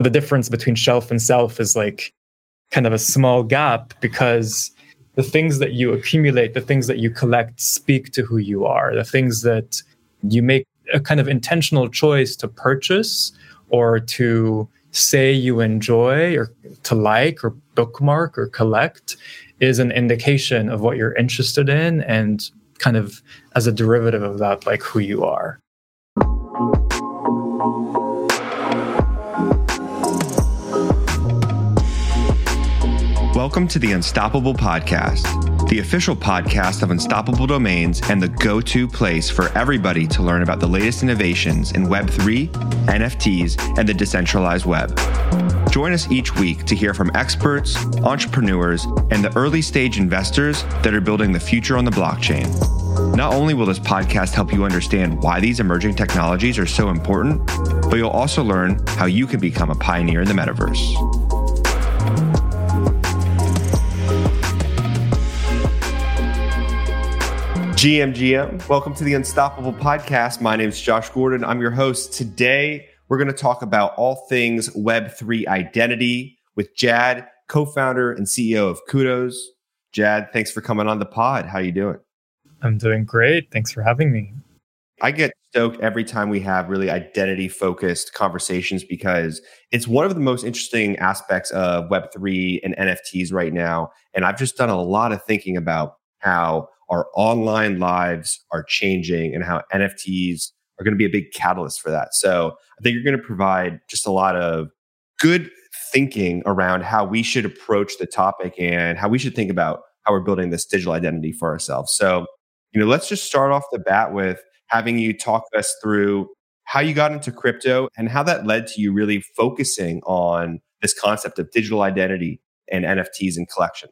the difference between shelf and self is like kind of a small gap because the things that you accumulate, the things that you collect speak to who you are. The things that you make a kind of intentional choice to purchase or to say you enjoy or to like or bookmark or collect is an indication of what you're interested in and kind of as a derivative of that, like who you are. Welcome to the Unstoppable Podcast, the official podcast of Unstoppable Domains and the go to place for everybody to learn about the latest innovations in Web3, NFTs, and the decentralized web. Join us each week to hear from experts, entrepreneurs, and the early stage investors that are building the future on the blockchain. Not only will this podcast help you understand why these emerging technologies are so important, but you'll also learn how you can become a pioneer in the metaverse. GMGM, welcome to the Unstoppable Podcast. My name is Josh Gordon. I'm your host. Today, we're going to talk about all things Web3 identity with Jad, co-founder and CEO of koodos. Jad, thanks for coming on the pod. How you doing? I'm doing great. Thanks for having me. I get stoked every time we have really identity focused conversations because it's one of the most interesting aspects of Web3 and NFTs right now. And I've just done a lot of thinking about how our online lives are changing and how NFTs are going to be a big catalyst for that. So I think you're going to provide just a lot of good thinking around how we should approach the topic and how we should think about how we're building this digital identity for ourselves. So, you know, let's just start off the bat with having you talk us through how you got into crypto and how that led to you really focusing on this concept of digital identity and NFTs and collection.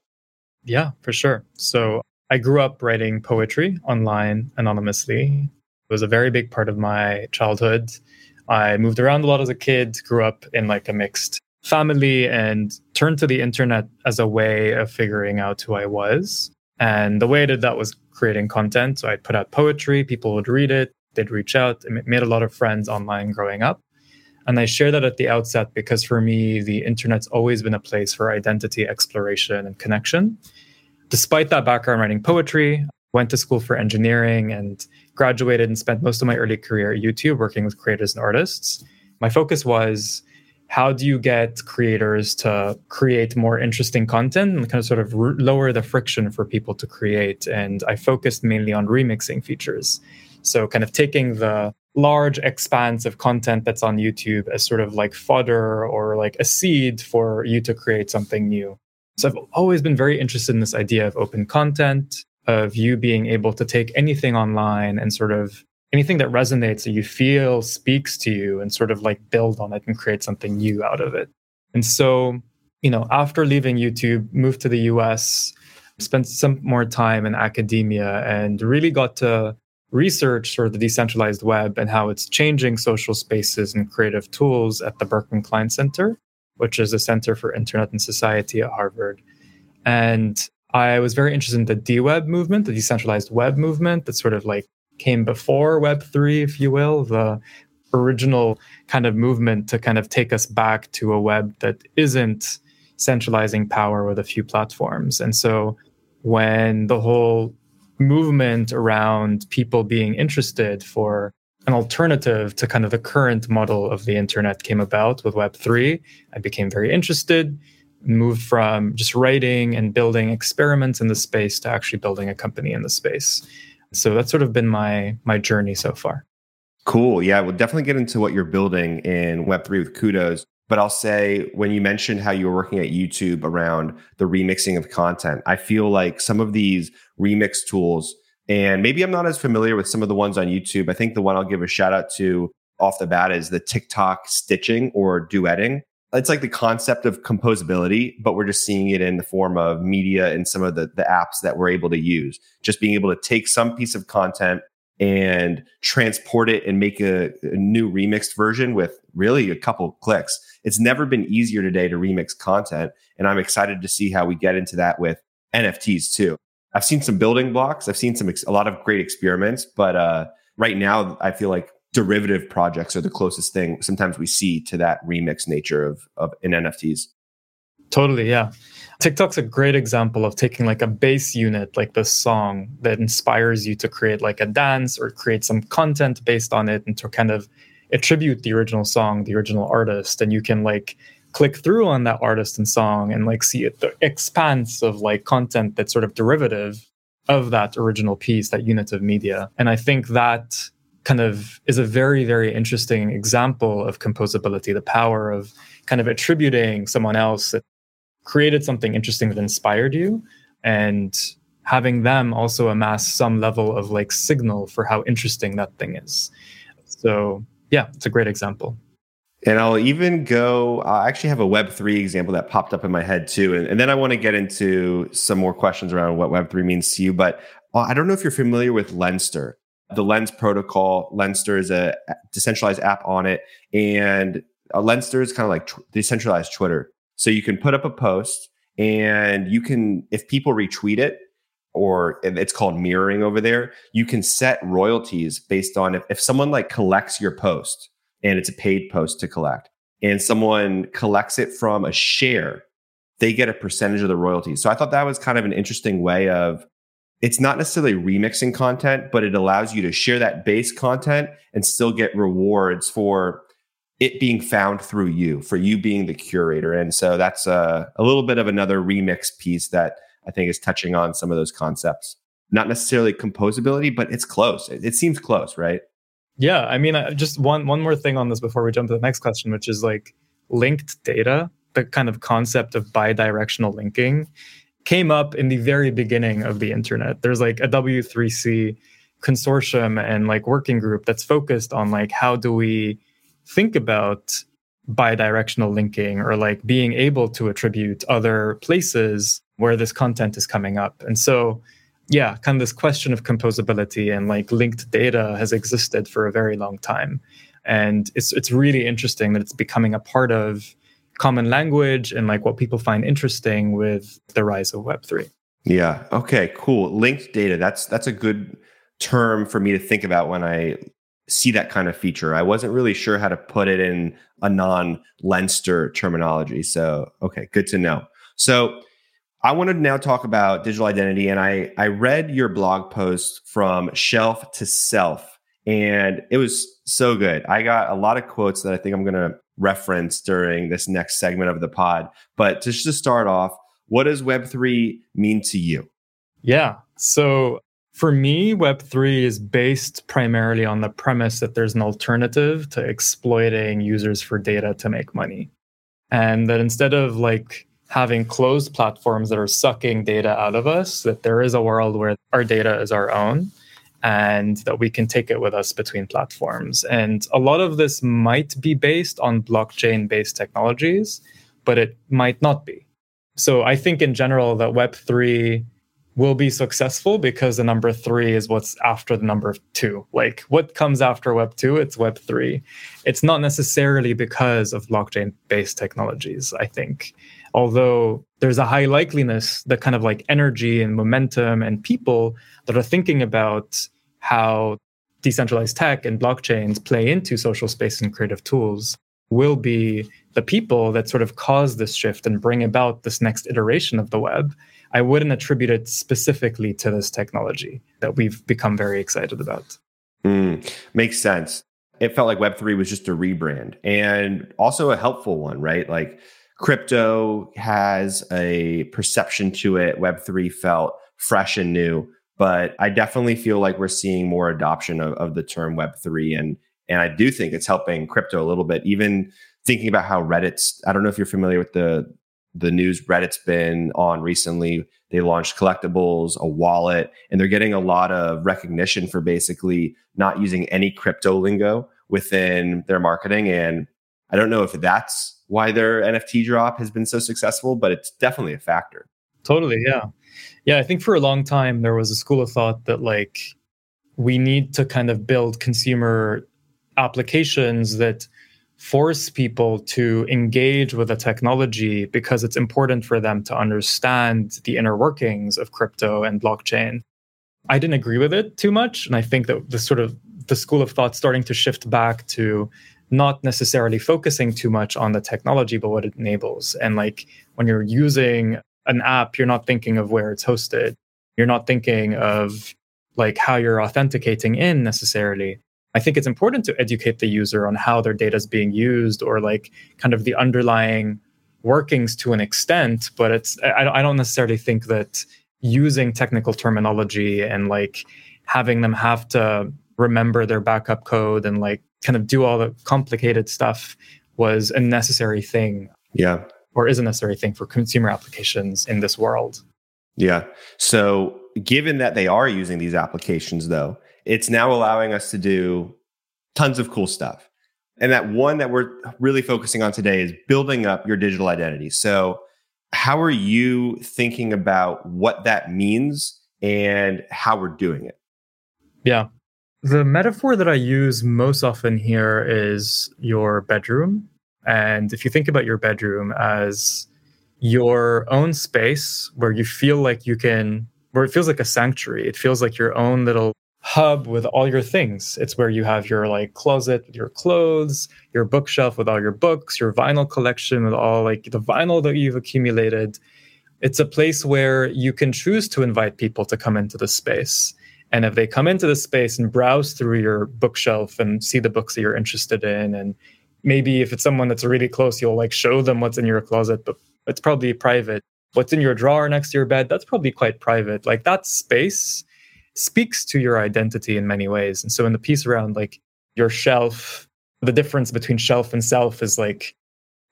Yeah, for sure. So I grew up writing poetry online anonymously. It was a very big part of my childhood. I moved around a lot as a kid, grew up in like a mixed family, and turned to the internet as a way of figuring out who I was. And the way I did that was creating content. So I'd put out poetry, people would read it, they'd reach out. I made a lot of friends online growing up. And I share that at the outset because for me, the internet's always been a place for identity exploration and connection despite that background writing poetry, went to school for engineering and graduated and spent most of my early career at YouTube working with creators and artists. My focus was how do you get creators to create more interesting content and kind of sort of lower the friction for people to create? And I focused mainly on remixing features. So, kind of taking the large expanse of content that's on YouTube as sort of like fodder or like a seed for you to create something new. So I've always been very interested in this idea of open content, of you being able to take anything online and sort of anything that resonates that you feel speaks to you and sort of like build on it and create something new out of it. And so, you know, after leaving YouTube, moved to the US, spent some more time in academia and really got to research sort of the decentralized web and how it's changing social spaces and creative tools at the Berkman Klein Center which is the Center for Internet and Society at Harvard. And I was very interested in the DWeb movement, the decentralized web movement that sort of like came before Web3, if you will, the original kind of movement to kind of take us back to a web that isn't centralizing power with a few platforms. And so when the whole movement around people being interested for an alternative to kind of the current model of the internet came about with Web3. I became very interested, moved from just writing and building experiments in the space to actually building a company in the space. So that's sort of been my my journey so far. Cool. Yeah, we'll definitely get into what you're building in Web3 with koodos. But I'll say when you mentioned how you were working at YouTube around the remixing of content, I feel like some of these remix tools and maybe I'm not as familiar with some of the ones on YouTube. I think the one I'll give a shout out to off the bat is the TikTok stitching or duetting. It's like the concept of composability, but we're just seeing it in the form of media and some of the, the apps that we're able to use. Just being able to take some piece of content and transport it and make a, a new remixed version with really a couple clicks. It's never been easier today to remix content. And I'm excited to see how we get into that with NFTs too. I've seen some building blocks. I've seen some ex- a lot of great experiments, but uh, right now I feel like derivative projects are the closest thing sometimes we see to that remix nature of, of in NFTs. Totally, yeah. TikTok's a great example of taking like a base unit, like the song that inspires you to create like a dance or create some content based on it and to kind of attribute the original song, the original artist. And you can like click through on that artist and song and like see it, the expanse of like content that's sort of derivative of that original piece, that unit of media. And I think that kind of is a very, very interesting example of composability, the power of kind of attributing someone else that created something interesting that inspired you and having them also amass some level of like signal for how interesting that thing is. So, yeah, it's a great example. And I'll even go, I actually have a Web3 example that popped up in my head too. And, and then I want to get into some more questions around what Web3 means to you. But uh, I don't know if you're familiar with Lenster. The Lens protocol, Lenster is a decentralized app on it. And uh, Lenster is kind of like tr- decentralized Twitter. So you can put up a post and you can, if people retweet it, or it's called mirroring over there, you can set royalties based on if, if someone like collects your post and it's a paid post to collect and someone collects it from a share, they get a percentage of the royalties. So I thought that was kind of an interesting way of it's not necessarily remixing content, but it allows you to share that base content and still get rewards for it being found through you, for you being the curator. And so that's a, a little bit of another remix piece that I think is touching on some of those concepts. Not necessarily composability, but it's close. It, it seems close, right? Yeah, I mean, just one one more thing on this before we jump to the next question, which is like linked data. The kind of concept of bidirectional linking came up in the very beginning of the internet. There's like a W3C consortium and like working group that's focused on like how do we think about bidirectional linking or like being able to attribute other places where this content is coming up. And so yeah, kind of this question of composability and like linked data has existed for a very long time. And it's it's really interesting that it's becoming a part of common language and like what people find interesting with the rise of Web3. Yeah. Okay, cool. Linked data. That's that's a good term for me to think about when I see that kind of feature. I wasn't really sure how to put it in a non-Lenster terminology. So, okay, good to know. So, I want to now talk about digital identity. And I, I read your blog post from shelf to self, and it was so good. I got a lot of quotes that I think I'm going to reference during this next segment of the pod. But just to start off, what does Web3 mean to you? Yeah. So for me, Web3 is based primarily on the premise that there's an alternative to exploiting users for data to make money. And that instead of like having closed platforms that are sucking data out of us, that there is a world where our data is our own and that we can take it with us between platforms. And a lot of this might be based on blockchain based technologies, but it might not be. So I think in general that Web3 will be successful because the number three is what's after the number two. Like what comes after Web two, it's Web three. It's not necessarily because of blockchain based technologies, I think although there's a high likeliness that kind of like energy and momentum and people that are thinking about how decentralized tech and blockchains play into social space and creative tools will be the people that sort of cause this shift and bring about this next iteration of the web. I wouldn't attribute it specifically to this technology that we've become very excited about. Mm, makes sense. It felt like Web3 was just a rebrand and also a helpful one, right? Like crypto has a perception to it. Web3 felt fresh and new, but I definitely feel like we're seeing more adoption of, of the term Web3. And, and I do think it's helping crypto a little bit. Even thinking about how Reddit's, I don't know if you're familiar with the, the news Reddit's been on recently. They launched collectibles, a wallet, and they're getting a lot of recognition for basically not using any crypto lingo within their marketing. And I don't know if that's why their NFT drop has been so successful, but it's definitely a factor. Totally, yeah. Yeah, I think for a long time there was a school of thought that like we need to kind of build consumer applications that force people to engage with the technology because it's important for them to understand the inner workings of crypto and blockchain. I didn't agree with it too much. And I think that the sort of the school of thought starting to shift back to not necessarily focusing too much on the technology, but what it enables. And like when you're using an app, you're not thinking of where it's hosted. You're not thinking of like how you're authenticating in necessarily. I think it's important to educate the user on how their data is being used or like kind of the underlying workings to an extent. But it's I, I don't necessarily think that using technical terminology and like having them have to remember their backup code and like kind of do all the complicated stuff was a necessary thing. Yeah. Or is a necessary thing for consumer applications in this world. Yeah. So, given that they are using these applications, though, it's now allowing us to do tons of cool stuff. And that one that we're really focusing on today is building up your digital identity. So, how are you thinking about what that means and how we're doing it? Yeah. The metaphor that I use most often here is your bedroom. And if you think about your bedroom as your own space where you feel like you can, where it feels like a sanctuary, it feels like your own little hub with all your things. It's where you have your like closet with your clothes, your bookshelf with all your books, your vinyl collection with all like the vinyl that you've accumulated. It's a place where you can choose to invite people to come into the space. And if they come into the space and browse through your bookshelf and see the books that you're interested in, and maybe if it's someone that's really close, you'll like show them what's in your closet, but it's probably private. What's in your drawer next to your bed, that's probably quite private. Like that space speaks to your identity in many ways. And so in the piece around like your shelf, the difference between shelf and self is like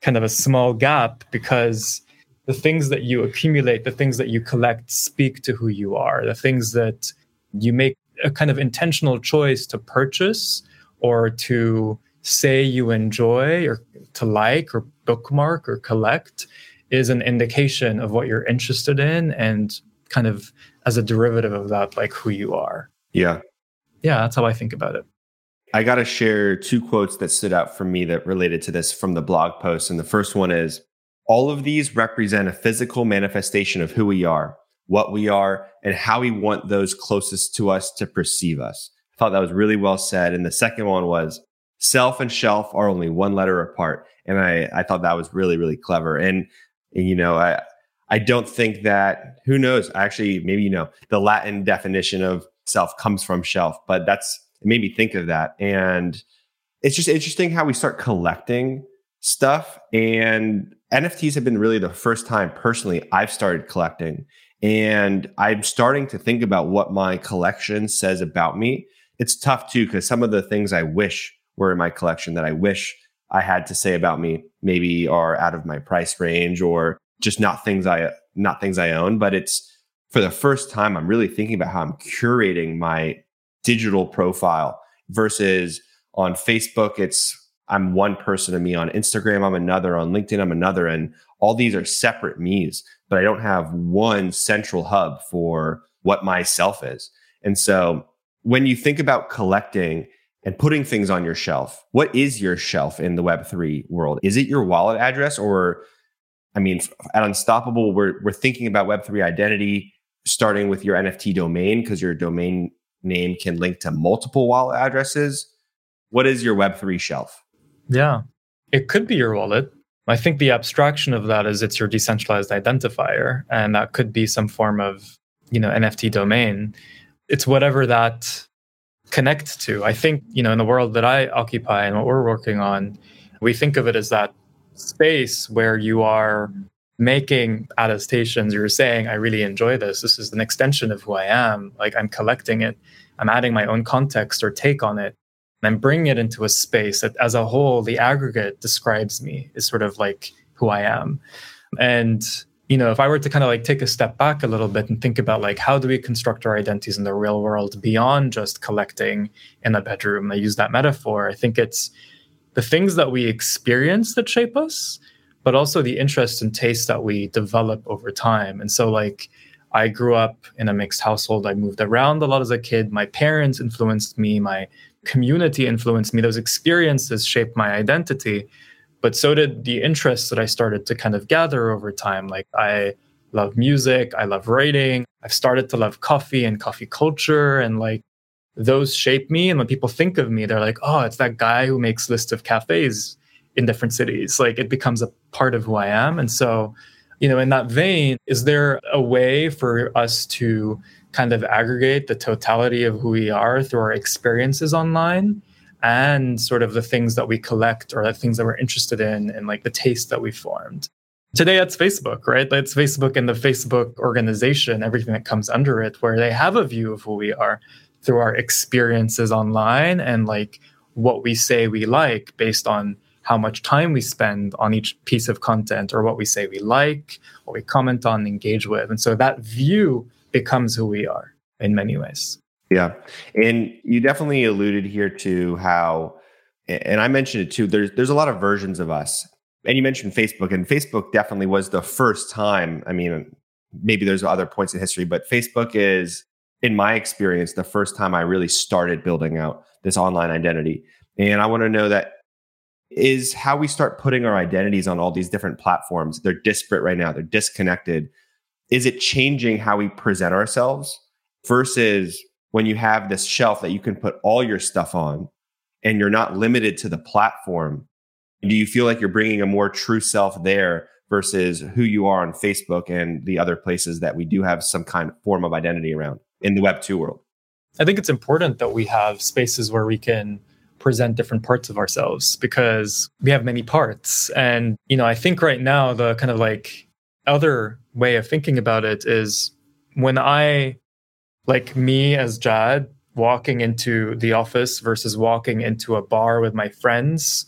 kind of a small gap because the things that you accumulate, the things that you collect speak to who you are. The things that you make a kind of intentional choice to purchase or to say you enjoy or to like or bookmark or collect is an indication of what you're interested in and kind of as a derivative of that like who you are. Yeah. Yeah that's how i think about it. I got to share two quotes that stood out for me that related to this from the blog post. And the first one is all of these represent a physical manifestation of who we are what we are, and how we want those closest to us to perceive us. I thought that was really well said. And the second one was self and shelf are only one letter apart. And I, I thought that was really, really clever. And, and you know, I, I don't think that, who knows, actually, maybe, you know, the Latin definition of self comes from shelf, but that's, it made me think of that. And it's just interesting how we start collecting stuff. And NFTs have been really the first time personally I've started collecting. And I'm starting to think about what my collection says about me. It's tough too, because some of the things I wish were in my collection that I wish I had to say about me maybe are out of my price range or just not things I not things I own. But it's for the first time I'm really thinking about how I'm curating my digital profile versus on Facebook, it's I'm one person to me. On Instagram, I'm another. On LinkedIn, I'm another. And all these are separate me's but I don't have one central hub for what my self is. And so when you think about collecting and putting things on your shelf, what is your shelf in the Web3 world? Is it your wallet address or I mean, at Unstoppable, we're, we're thinking about Web3 identity starting with your NFT domain because your domain name can link to multiple wallet addresses. What is your Web3 shelf? Yeah, it could be your wallet. I think the abstraction of that is it's your decentralized identifier, and that could be some form of you know NFT domain. It's whatever that connects to. I think you know in the world that I occupy and what we're working on, we think of it as that space where you are making attestations. You're saying, "I really enjoy this. This is an extension of who I am. Like I'm collecting it. I'm adding my own context or take on it." And bring it into a space that as a whole the aggregate describes me is sort of like who i am and you know if i were to kind of like take a step back a little bit and think about like how do we construct our identities in the real world beyond just collecting in a bedroom i use that metaphor i think it's the things that we experience that shape us but also the interest and taste that we develop over time and so like I grew up in a mixed household. I moved around a lot as a kid. My parents influenced me. My community influenced me. Those experiences shaped my identity. But so did the interests that I started to kind of gather over time. Like I love music, I love writing. I've started to love coffee and coffee culture and like those shape me. And when people think of me, they're like, oh, it's that guy who makes lists of cafes in different cities. Like it becomes a part of who I am. And so, you know, in that vein, is there a way for us to kind of aggregate the totality of who we are through our experiences online and sort of the things that we collect or the things that we're interested in and like the taste that we formed? Today it's Facebook, right? It's Facebook and the Facebook organization, everything that comes under it, where they have a view of who we are through our experiences online and like what we say we like based on how much time we spend on each piece of content or what we say we like, what we comment on, engage with. And so that view becomes who we are in many ways. Yeah. And you definitely alluded here to how and I mentioned it too, there's there's a lot of versions of us. And you mentioned Facebook, and Facebook definitely was the first time. I mean, maybe there's other points in history, but Facebook is, in my experience, the first time I really started building out this online identity. And I want to know that is how we start putting our identities on all these different platforms. They're disparate right now, they're disconnected. Is it changing how we present ourselves versus when you have this shelf that you can put all your stuff on and you're not limited to the platform? Do you feel like you're bringing a more true self there versus who you are on Facebook and the other places that we do have some kind of form of identity around in the Web 2 world? I think it's important that we have spaces where we can present different parts of ourselves because we have many parts. And, you know, I think right now the kind of like other way of thinking about it is when I, like me as Jad, walking into the office versus walking into a bar with my friends,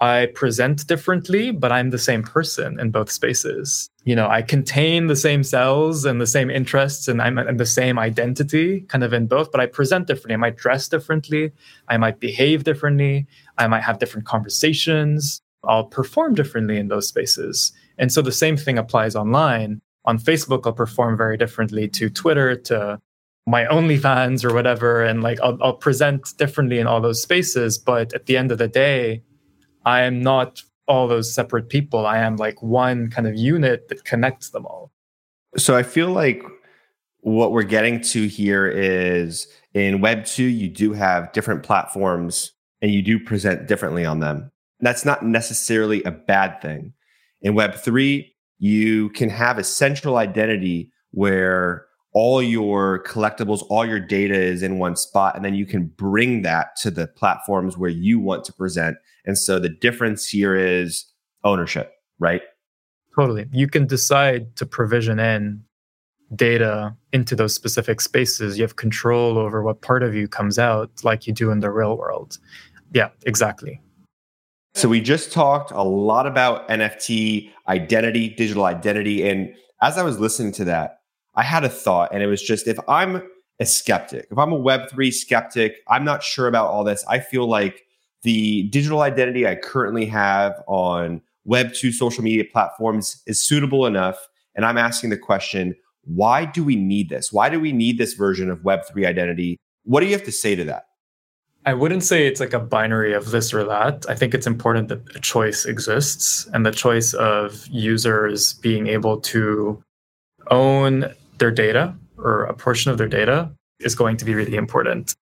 I present differently, but I'm the same person in both spaces. You know, I contain the same cells and the same interests, and I'm, I'm the same identity kind of in both, but I present differently. I might dress differently. I might behave differently. I might have different conversations. I'll perform differently in those spaces. And so the same thing applies online. On Facebook, I'll perform very differently to Twitter, to my OnlyFans or whatever. And like I'll, I'll present differently in all those spaces. But at the end of the day, I am not all those separate people. I am like one kind of unit that connects them all. So I feel like what we're getting to here is in Web 2, you do have different platforms and you do present differently on them. That's not necessarily a bad thing. In Web 3, you can have a central identity where all your collectibles, all your data is in one spot, and then you can bring that to the platforms where you want to present. And so the difference here is ownership, right? Totally. You can decide to provision in data into those specific spaces. You have control over what part of you comes out, like you do in the real world. Yeah, exactly. So we just talked a lot about NFT identity, digital identity. And as I was listening to that, I had a thought, and it was just if I'm a skeptic, if I'm a Web3 skeptic, I'm not sure about all this. I feel like the digital identity I currently have on Web2 social media platforms is suitable enough. And I'm asking the question why do we need this? Why do we need this version of Web3 identity? What do you have to say to that? I wouldn't say it's like a binary of this or that. I think it's important that a choice exists and the choice of users being able to own their data or a portion of their data is going to be really important.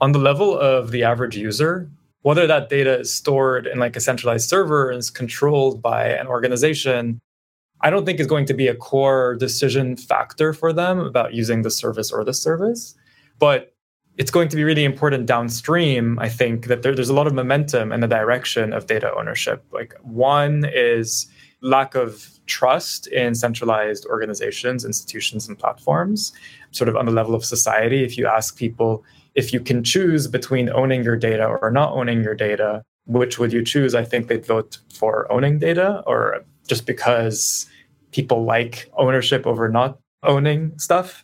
On the level of the average user, whether that data is stored in like a centralized server and is controlled by an organization, I don't think is going to be a core decision factor for them about using the service or the service. But it's going to be really important downstream, I think, that there, there's a lot of momentum in the direction of data ownership. Like, one is lack of trust in centralized organizations, institutions, and platforms, sort of on the level of society. If you ask people if you can choose between owning your data or not owning your data, which would you choose? I think they'd vote for owning data or just because people like ownership over not owning stuff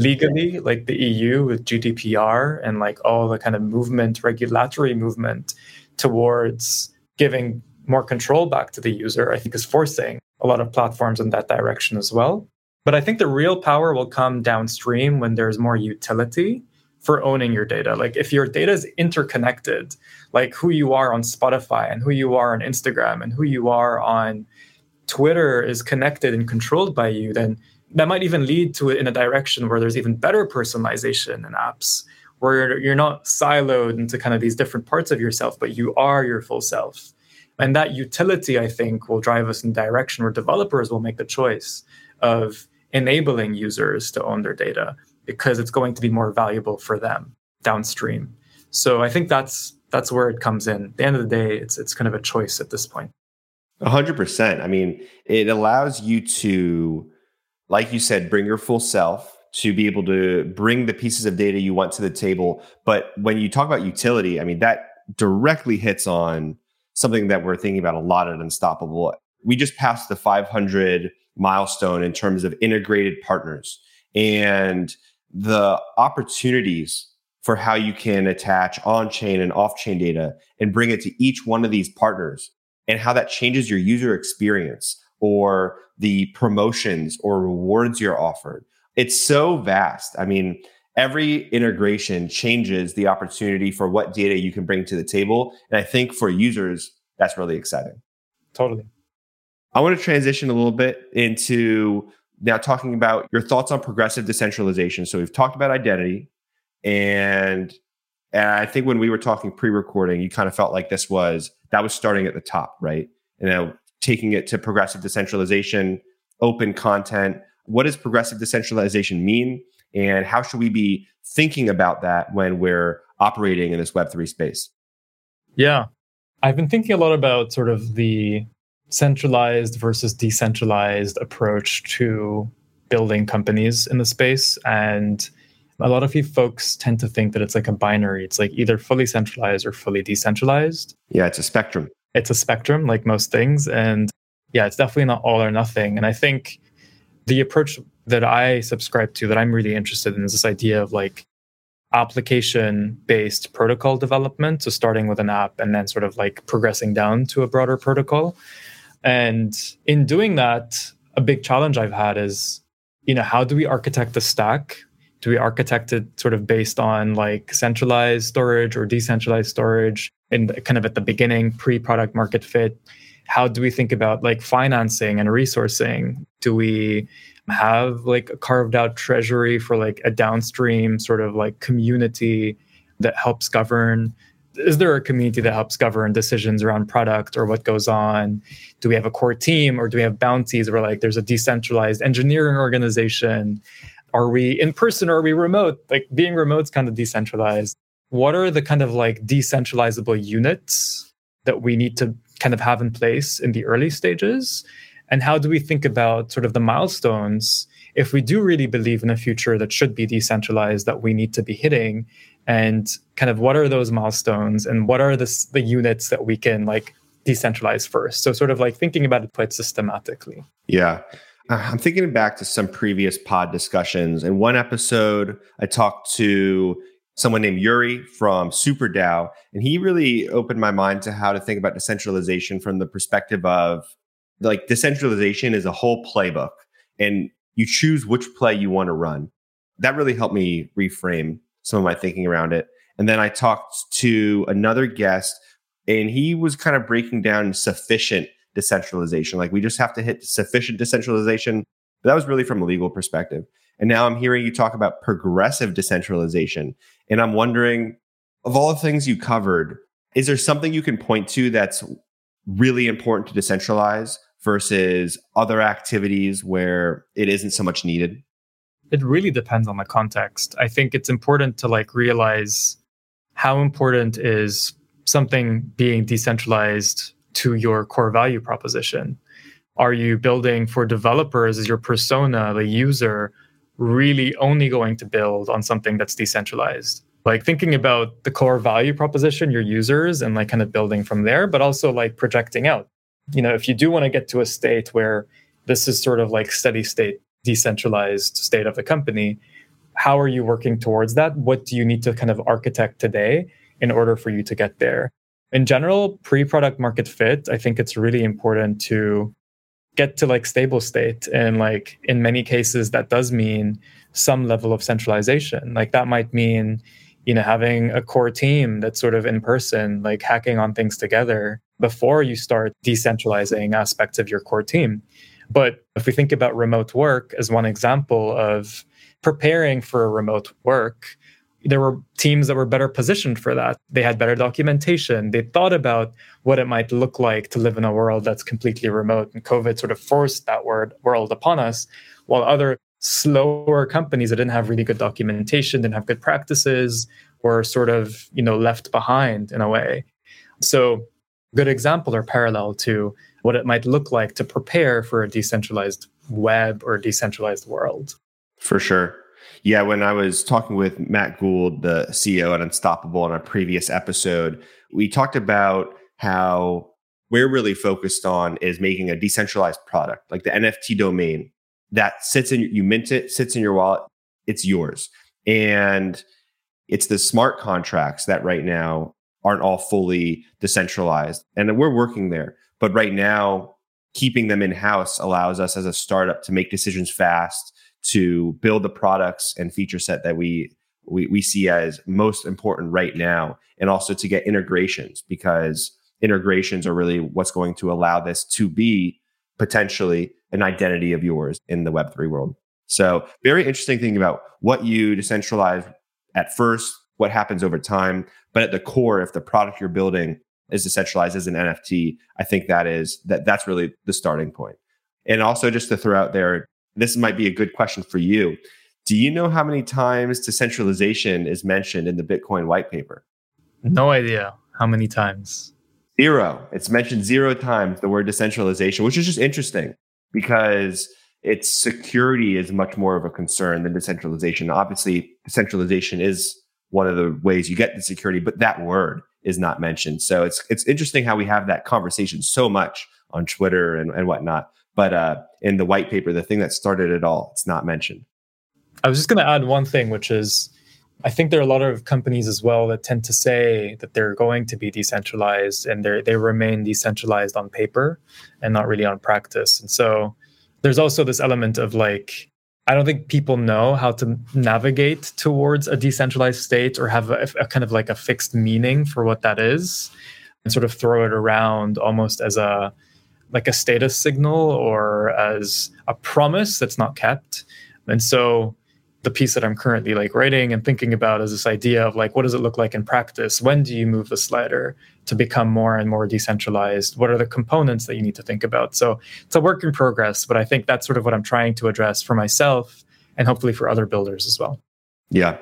legally, like the EU with GDPR and like all the kind of movement, regulatory movement towards giving more control back to the user, I think is forcing a lot of platforms in that direction as well. But I think the real power will come downstream when there's more utility for owning your data. Like if your data is interconnected, like who you are on Spotify and who you are on Instagram and who you are on Twitter is connected and controlled by you, then that might even lead to it in a direction where there's even better personalization in apps where you're not siloed into kind of these different parts of yourself, but you are your full self. And that utility, I think, will drive us in direction where developers will make the choice of enabling users to own their data because it's going to be more valuable for them downstream. So I think that's that's where it comes in. At the end of the day, it's it's kind of a choice at this point. A hundred percent. I mean, it allows you to, like you said, bring your full self to be able to bring the pieces of data you want to the table. But when you talk about utility, I mean, that directly hits on something that we're thinking about a lot at Unstoppable. We just passed the 500 milestone in terms of integrated partners and the opportunities for how you can attach on chain and off chain data and bring it to each one of these partners and how that changes your user experience or the promotions or rewards you're offered. It's so vast. I mean, every integration changes the opportunity for what data you can bring to the table. And I think for users, that's really exciting. Totally. I want to transition a little bit into now talking about your thoughts on progressive decentralization. So we've talked about identity, and and I think when we were talking pre-recording, you kind of felt like this was that was starting at the top, right? And know, taking it to progressive decentralization, open content. What does progressive decentralization mean? And how should we be thinking about that when we're operating in this Web3 space? Yeah. I've been thinking a lot about sort of the centralized versus decentralized approach to building companies in the space. And a lot of you folks tend to think that it's like a binary. It's like either fully centralized or fully decentralized. Yeah, it's a spectrum. It's a spectrum, like most things. And yeah, it's definitely not all or nothing. And I think the approach that I subscribe to that I'm really interested in is this idea of like application based protocol development. So starting with an app and then sort of like progressing down to a broader protocol. And in doing that, a big challenge I've had is, you know, how do we architect the stack? Do we architect it sort of based on like centralized storage or decentralized storage the, kind of at the beginning, pre product market fit? How do we think about like financing and resourcing? Do we have like a carved out treasury for like a downstream sort of like community that helps govern is there a community that helps govern decisions around product or what goes on do we have a core team or do we have bounties where like there's a decentralized engineering organization are we in person or are we remote? Like being remote is kind of decentralized. What are the kind of like decentralizable units that we need to kind of have in place in the early stages? And how do we think about sort of the milestones if we do really believe in a future that should be decentralized that we need to be hitting? And kind of what are those milestones and what are the, the units that we can like decentralize first? So sort of like thinking about it quite systematically. Yeah i'm thinking back to some previous pod discussions in one episode i talked to someone named yuri from superdao and he really opened my mind to how to think about decentralization from the perspective of like decentralization is a whole playbook and you choose which play you want to run. That really helped me reframe some of my thinking around it. And then I talked to another guest and he was kind of breaking down sufficient decentralization. Like we just have to hit sufficient decentralization. But that was really from a legal perspective. And now I'm hearing you talk about progressive decentralization. And I'm wondering, of all the things you covered, is there something you can point to that's really important to decentralize versus other activities where it isn't so much needed? It really depends on the context. I think it's important to like realize how important is something being decentralized to your core value proposition. Are you building for developers Is your persona, the user, really only going to build on something that's decentralized? Like thinking about the core value proposition, your users, and like kind of building from there, but also like projecting out you know, if you do want to get to a state where this is sort of like steady state, decentralized state of the company, how are you working towards that? What do you need to kind of architect today in order for you to get there? In general, pre product market fit, I think it's really important to get to like stable state. And like in many cases, that does mean some level of centralization. Like that might mean, you know, having a core team that's sort of in person, like hacking on things together before you start decentralizing aspects of your core team. But if we think about remote work as one example of preparing for a remote work, there were teams that were better positioned for that. They had better documentation. They thought about what it might look like to live in a world that's completely remote. And COVID sort of forced that word world upon us, while other slower companies that didn't have really good documentation, didn't have good practices, were sort of, you know, left behind in a way. So good example or parallel to what it might look like to prepare for a decentralized web or decentralized world. For sure. Yeah, when I was talking with Matt Gould, the CEO at Unstoppable, in a previous episode, we talked about how we're really focused on is making a decentralized product, like the NFT domain that sits in you mint it, sits in your wallet, it's yours. And it's the smart contracts that right now aren't all fully decentralized. And we're working there. But right now, keeping them in house allows us as a startup to make decisions fast, to build the products and feature set that we we, we see as most important right now and also to get integrations because integrations are really what's going to allow this to be potentially an identity of yours in the web3 world so very interesting thing about what you decentralize at first what happens over time but at the core if the product you're building is decentralized as an nft i think that is that that's really the starting point. point and also just to throw out there this might be a good question for you. Do you know how many times decentralization is mentioned in the Bitcoin white paper? No idea how many times. Zero. It's mentioned zero times the word decentralization, which is just interesting because its security is much more of a concern than decentralization. Obviously, decentralization is one of the ways you get the security, but that word is not mentioned. So it's it's interesting how we have that conversation so much on Twitter and, and whatnot. But uh, in the white paper, the thing that started it all, it's not mentioned. I was just going to add one thing, which is I think there are a lot of companies as well that tend to say that they're going to be decentralized and they they remain decentralized on paper and not really on practice. And so there's also this element of like I don't think people know how to navigate towards a decentralized state or have a, a kind of like a fixed meaning for what that is and sort of throw it around almost as a like a status signal or as a promise that's not kept. And so the piece that I'm currently like writing and thinking about is this idea of like what does it look like in practice? When do you move the slider to become more and more decentralized? What are the components that you need to think about? So it's a work in progress, but I think that's sort of what I'm trying to address for myself and hopefully for other builders as well. Yeah.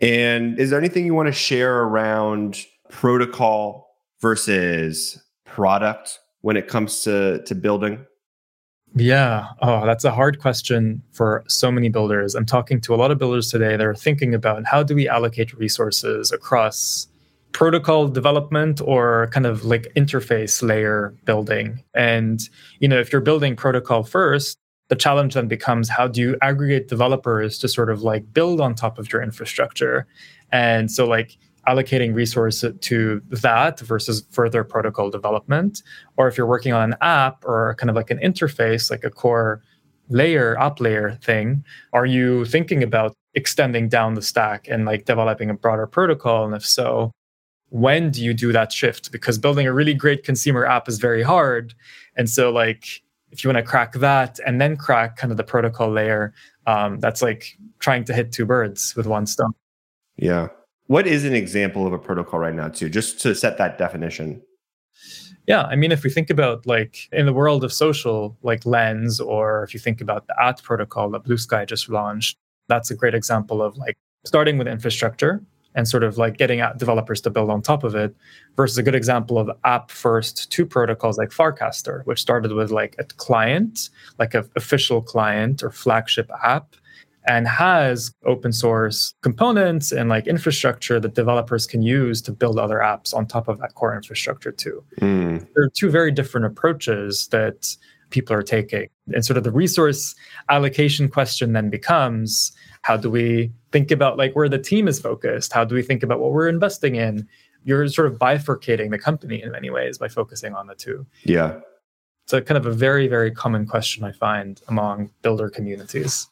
And is there anything you want to share around protocol versus product when it comes to to building? Yeah. Oh, that's a hard question for so many builders. I'm talking to a lot of builders today that are thinking about how do we allocate resources across protocol development or kind of like interface layer building. And, you know, if you're building protocol first, the challenge then becomes how do you aggregate developers to sort of like build on top of your infrastructure? And so like allocating resources to that versus further protocol development. Or if you're working on an app or kind of like an interface, like a core layer, app layer thing, are you thinking about extending down the stack and like developing a broader protocol? And if so, when do you do that shift? Because building a really great consumer app is very hard. And so, like, if you want to crack that and then crack kind of the protocol layer, um, that's like trying to hit two birds with one stone. Yeah. What is an example of a protocol right now, too, just to set that definition? Yeah, I mean, if we think about like in the world of social, like Lens, or if you think about the AT protocol that Bluesky just launched, that's a great example of like starting with infrastructure and sort of like getting developers to build on top of it versus a good example of app first two protocols like Farcaster, which started with like a client, like an official client or flagship app and has open source components and like infrastructure that developers can use to build other apps on top of that core infrastructure too. Mm. There are two very different approaches that people are taking. And sort of the resource allocation question then becomes how do we think about like where the team is focused? How do we think about what we're investing in? You're sort of bifurcating the company in many ways by focusing on the two. Yeah. It's a kind of a very, very common question I find among builder communities.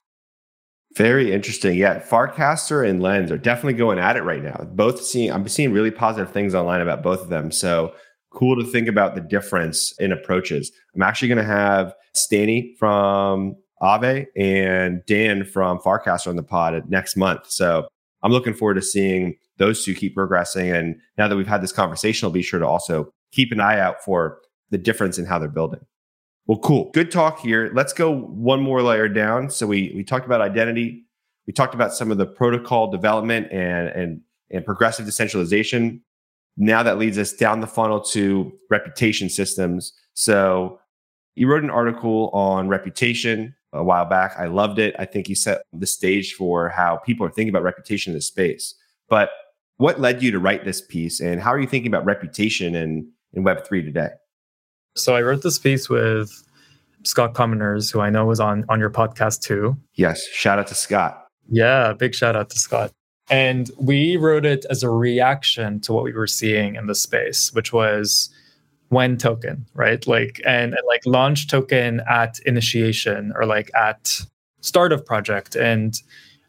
Very interesting. Yeah, Farcaster and Lens are definitely going at it right now. Both seeing, I'm seeing really positive things online about both of them. So cool to think about the difference in approaches. I'm actually going to have Stani from Aave and Dan from Farcaster on the pod next month. So I'm looking forward to seeing those two keep progressing. And now that we've had this conversation, I'll be sure to also keep an eye out for the difference in how they're building. Well, cool. Good talk here. Let's go one more layer down. So we we talked about identity. We talked about some of the protocol development and and and progressive decentralization. Now that leads us down the funnel to reputation systems. So you wrote an article on reputation a while back. I loved it. I think you set the stage for how people are thinking about reputation in this space. But what led you to write this piece and how are you thinking about reputation in, in Web3 today? So I wrote this piece with Scott Kominers, who I know was on on your podcast too. Yes, shout out to Scott. Yeah, big shout out to Scott. And we wrote it as a reaction to what we were seeing in the space, which was when token, right? Like and, and like launch token at initiation or like at start of project and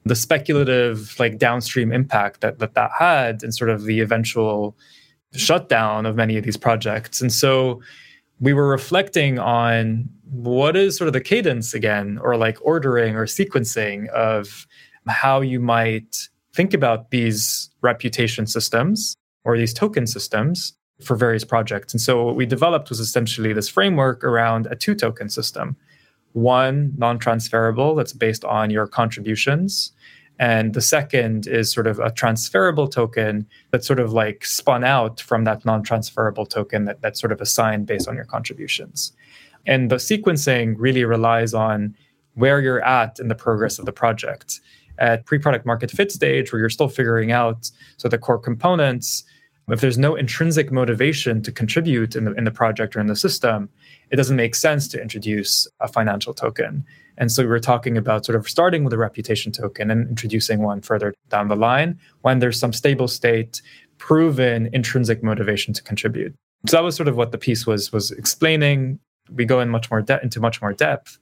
the speculative like downstream impact that that, that had and sort of the eventual shutdown of many of these projects. And so we were reflecting on what is sort of the cadence again, or like ordering or sequencing of how you might think about these reputation systems or these token systems for various projects. And so what we developed was essentially this framework around a two token system. One non transferable that's based on your contributions, and the second is sort of a transferable token that's sort of like spun out from that non transferable token that, that's sort of assigned based on your contributions. And the sequencing really relies on where you're at in the progress of the project. At pre product market fit stage, where you're still figuring out so the core components, if there's no intrinsic motivation to contribute in the, in the project or in the system, it doesn't make sense to introduce a financial token. And so we were talking about sort of starting with a reputation token and introducing one further down the line when there's some stable state, proven intrinsic motivation to contribute. So that was sort of what the piece was was explaining. We go in much more de- into much more depth.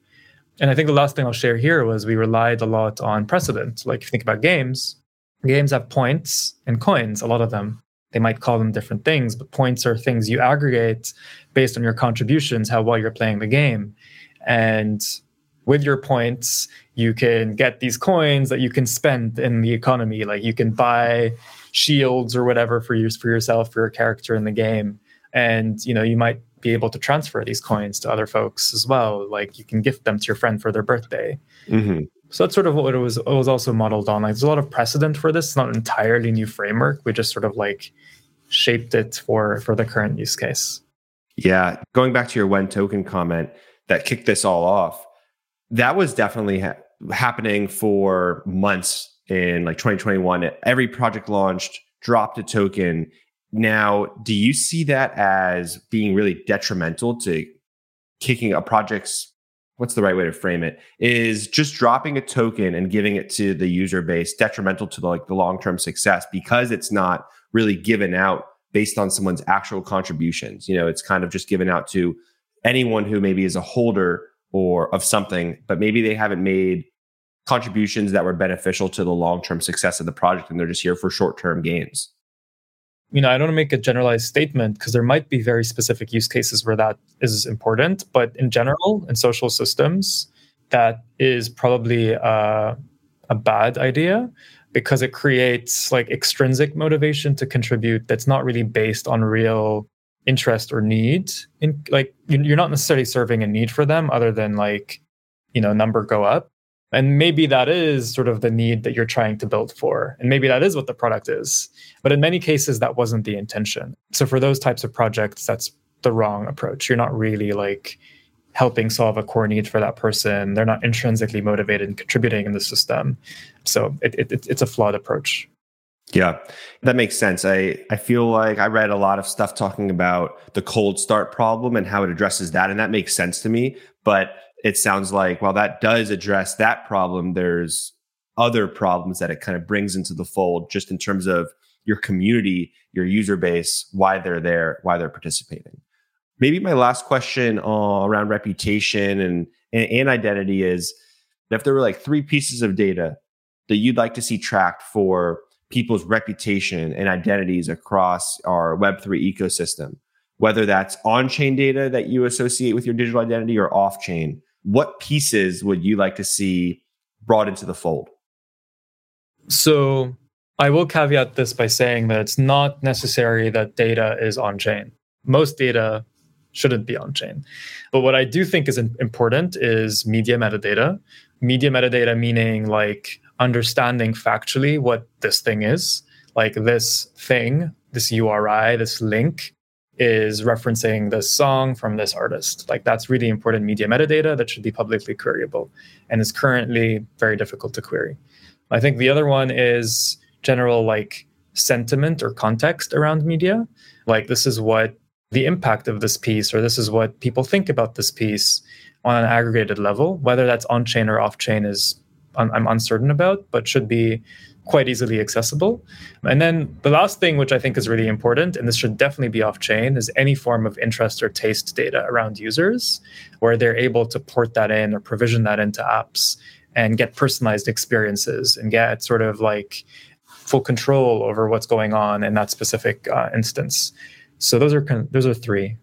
And I think the last thing I'll share here was we relied a lot on precedent. Like if you think about games, games have points and coins, a lot of them. They might call them different things, but points are things you aggregate based on your contributions, how well you're playing the game. And with your points, you can get these coins that you can spend in the economy. Like you can buy shields or whatever for use for yourself, for your character in the game. And you know, you might be able to transfer these coins to other folks as well. Like you can gift them to your friend for their birthday. Mm-hmm. So that's sort of what it was. It was also modeled on. Like there's a lot of precedent for this. It's not an entirely new framework. We just sort of like shaped it for for the current use case. Yeah, going back to your when token comment that kicked this all off that was definitely ha- happening for months in like 2021. Every project launched, dropped a token. Now, do you see that as being really detrimental to kicking a project's what's the right way to frame it is just dropping a token and giving it to the user base detrimental to the, like the long-term success because it's not really given out based on someone's actual contributions you know it's kind of just given out to anyone who maybe is a holder or of something, but maybe they haven't made contributions that were beneficial to the long-term success of the project and they're just here for short-term gains. You know, I don't want to make a generalized statement because there might be very specific use cases where that is important, but in general, in social systems, that is probably a, a bad idea because it creates like extrinsic motivation to contribute that's not really based on real interest or need in like you're not necessarily serving a need for them other than like you know number go up. And maybe that is sort of the need that you're trying to build for. And maybe that is what the product is. But in many cases that wasn't the intention. So for those types of projects that's the wrong approach. You're not really like helping solve a core need for that person. They're not intrinsically motivated and contributing in the system. So it, it, it's a flawed approach yeah, that makes sense. I, I feel like I read a lot of stuff talking about the cold start problem and how it addresses that. And that makes sense to me. But it sounds like while that does address that problem, there's other problems that it kind of brings into the fold just in terms of your community, your user base, why they're there, why they're participating. Maybe my last question uh, around reputation and, and, and identity is if there were like three pieces of data that you'd like to see tracked for people's reputation and identities across our Web3 ecosystem, whether that's on chain data that you associate with your digital identity or off chain. What pieces would you like to see brought into the fold? So, I will caveat this by saying that it's not necessary that data is on chain. Most data shouldn't be on chain. But what I do think is important is media metadata. Media metadata meaning like understanding factually what this thing is. Like this thing, this URI, this link is referencing this song from this artist. Like that's really important media metadata that should be publicly queryable and is currently very difficult to query. I think the other one is general like sentiment or context around media. Like this is what the impact of this piece or this is what people think about this piece on an aggregated level. Whether that's on chain or off chain is I'm uncertain about, but should be quite easily accessible. And then the last thing, which I think is really important, and this should definitely be off chain, is any form of interest or taste data around users where they're able to port that in or provision that into apps and get personalized experiences and get sort of like full control over what's going on in that specific uh, instance. So those are those are three.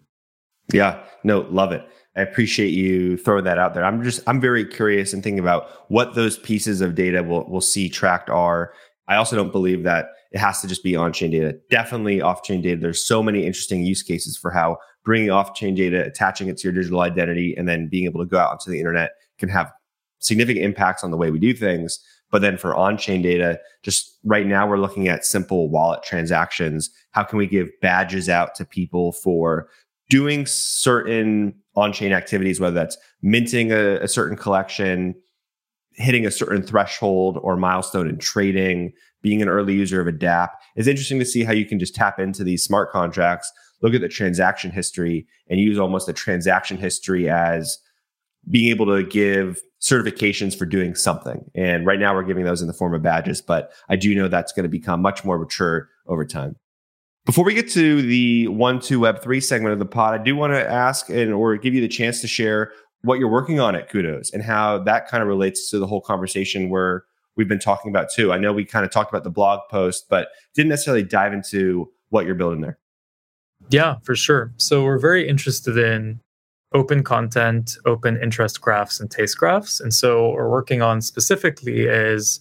Yeah, no, love it. I appreciate you throwing that out there. I'm just I'm very curious and thinking about what those pieces of data we'll we'll see tracked are. I also don't believe that it has to just be on-chain data. Definitely off-chain data. There's so many interesting use cases for how bringing off-chain data, attaching it to your digital identity, and then being able to go out onto the internet can have significant impacts on the way we do things. But then for on-chain data, just right now we're looking at simple wallet transactions. How can we give badges out to people for doing certain on-chain activities, whether that's minting a, a certain collection, hitting a certain threshold or milestone in trading, being an early user of a dApp. It's interesting to see how you can just tap into these smart contracts, look at the transaction history, and use almost the transaction history as being able to give certifications for doing something. And right now we're giving those in the form of badges, but I do know that's going to become much more mature over time. Before we get to the one two web three segment of the pod, I do want to ask and or give you the chance to share what you're working on at koodos and how that kind of relates to the whole conversation where we've been talking about too. I know we kind of talked about the blog post, but didn't necessarily dive into what you're building there. Yeah, for sure. So we're very interested in open content, open interest graphs, and taste graphs. And so what we're working on specifically is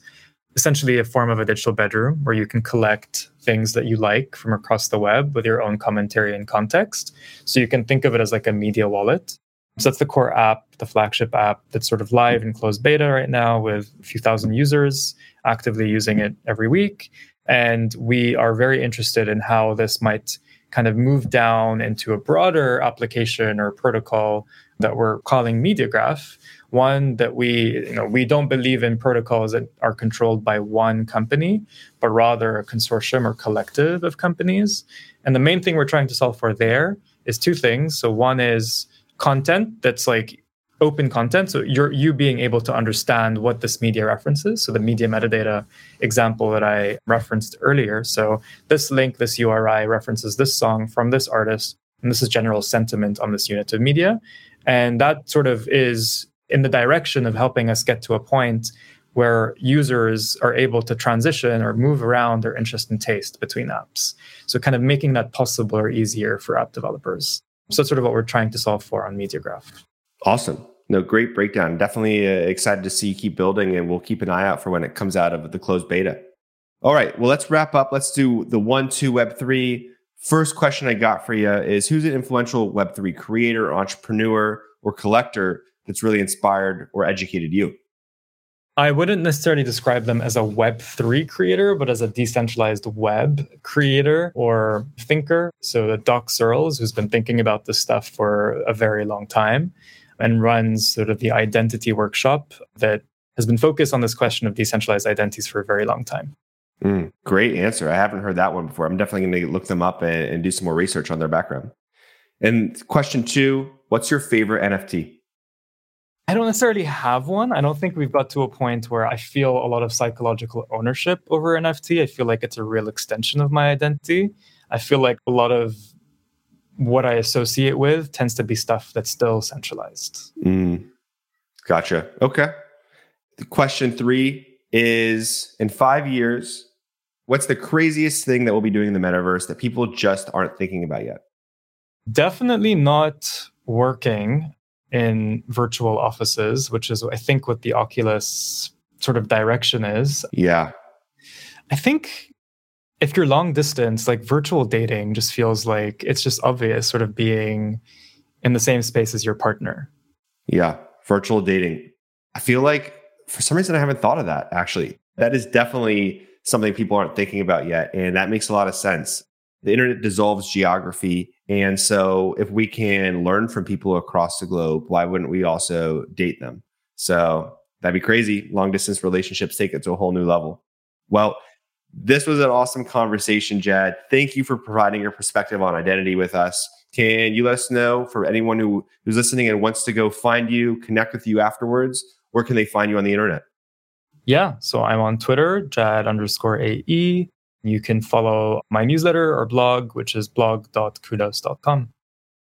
essentially a form of a digital bedroom where you can collect things that you like from across the web with your own commentary and context. So you can think of it as like a media wallet. So that's the core app, the flagship app that's sort of live in closed beta right now with a few thousand users actively using it every week. And we are very interested in how this might kind of move down into a broader application or protocol that we're calling MediaGraph, one that we you know we don't believe in protocols that are controlled by one company but rather a consortium or collective of companies. And the main thing we're trying to solve for there is two things. So one is content that's like open content. So you're you being able to understand what this media references. So the media metadata example that i referenced earlier. So this link this uri references this song from this artist. And this is general sentiment on this unit of media. And that sort of is in the direction of helping us get to a point where users are able to transition or move around their interest and taste between apps. So, kind of making that possible or easier for app developers. So, that's sort of what we're trying to solve for on MediaGraph. Awesome. No, great breakdown. Definitely uh, excited to see you keep building, and we'll keep an eye out for when it comes out of the closed beta. All right. Well, let's wrap up. Let's do the one, two, web three. First question I got for you is who's an influential Web3 creator, entrepreneur, or collector that's really inspired or educated you? I wouldn't necessarily describe them as a Web3 creator, but as a decentralized web creator or thinker. So, the Doc Searls, who's been thinking about this stuff for a very long time and runs sort of the identity workshop that has been focused on this question of decentralized identities for a very long time. Mm, great answer. I haven't heard that one before. I'm definitely going to look them up and, and do some more research on their background. And question two What's your favorite NFT? I don't necessarily have one. I don't think we've got to a point where I feel a lot of psychological ownership over NFT. I feel like it's a real extension of my identity. I feel like a lot of what I associate with tends to be stuff that's still centralized. Mm, gotcha. Okay. The question three is in five years, what's the craziest thing that we'll be doing in the metaverse that people just aren't thinking about yet? Definitely not working in virtual offices, which is I think what the Oculus sort of direction is. Yeah. I think if you're long distance, like virtual dating just feels like it's just obvious, sort of being in the same space as your partner. Yeah, virtual dating. I feel like for some reason I haven't thought of that actually. That is definitely something people aren't thinking about yet. And that makes a lot of sense. The internet dissolves geography. And so if we can learn from people across the globe, why wouldn't we also date them? So that'd be crazy. Long distance relationships take it to a whole new level. Well, this was an awesome conversation, Jad. Thank you for providing your perspective on identity with us. Can you let us know for anyone who, who's listening and wants to go find you, connect with you afterwards? Where can they find you on the internet? Yeah, so I'm on Twitter, Jad underscore AE. You can follow my newsletter or blog, which is blog.koodos.com.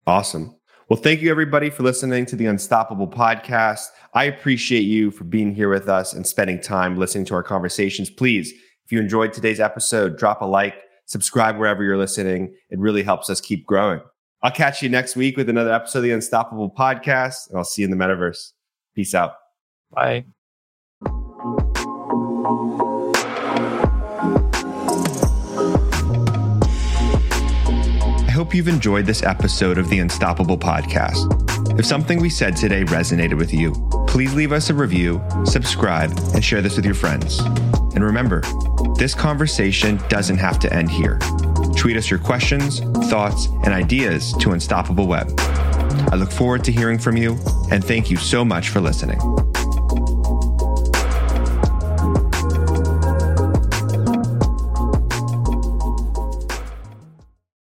Awesome. Well, thank you everybody for listening to the Unstoppable podcast. I appreciate you for being here with us and spending time listening to our conversations. Please, if you enjoyed today's episode, drop a like, subscribe wherever you're listening. It really helps us keep growing. I'll catch you next week with another episode of the Unstoppable podcast, and I'll see you in the metaverse. Peace out. Bye. Hope you've enjoyed this episode of the Unstoppable podcast. If something we said today resonated with you, please leave us a review, subscribe, and share this with your friends. And remember, this conversation doesn't have to end here. Tweet us your questions, thoughts, and ideas to Unstoppable Web. I look forward to hearing from you, and thank you so much for listening.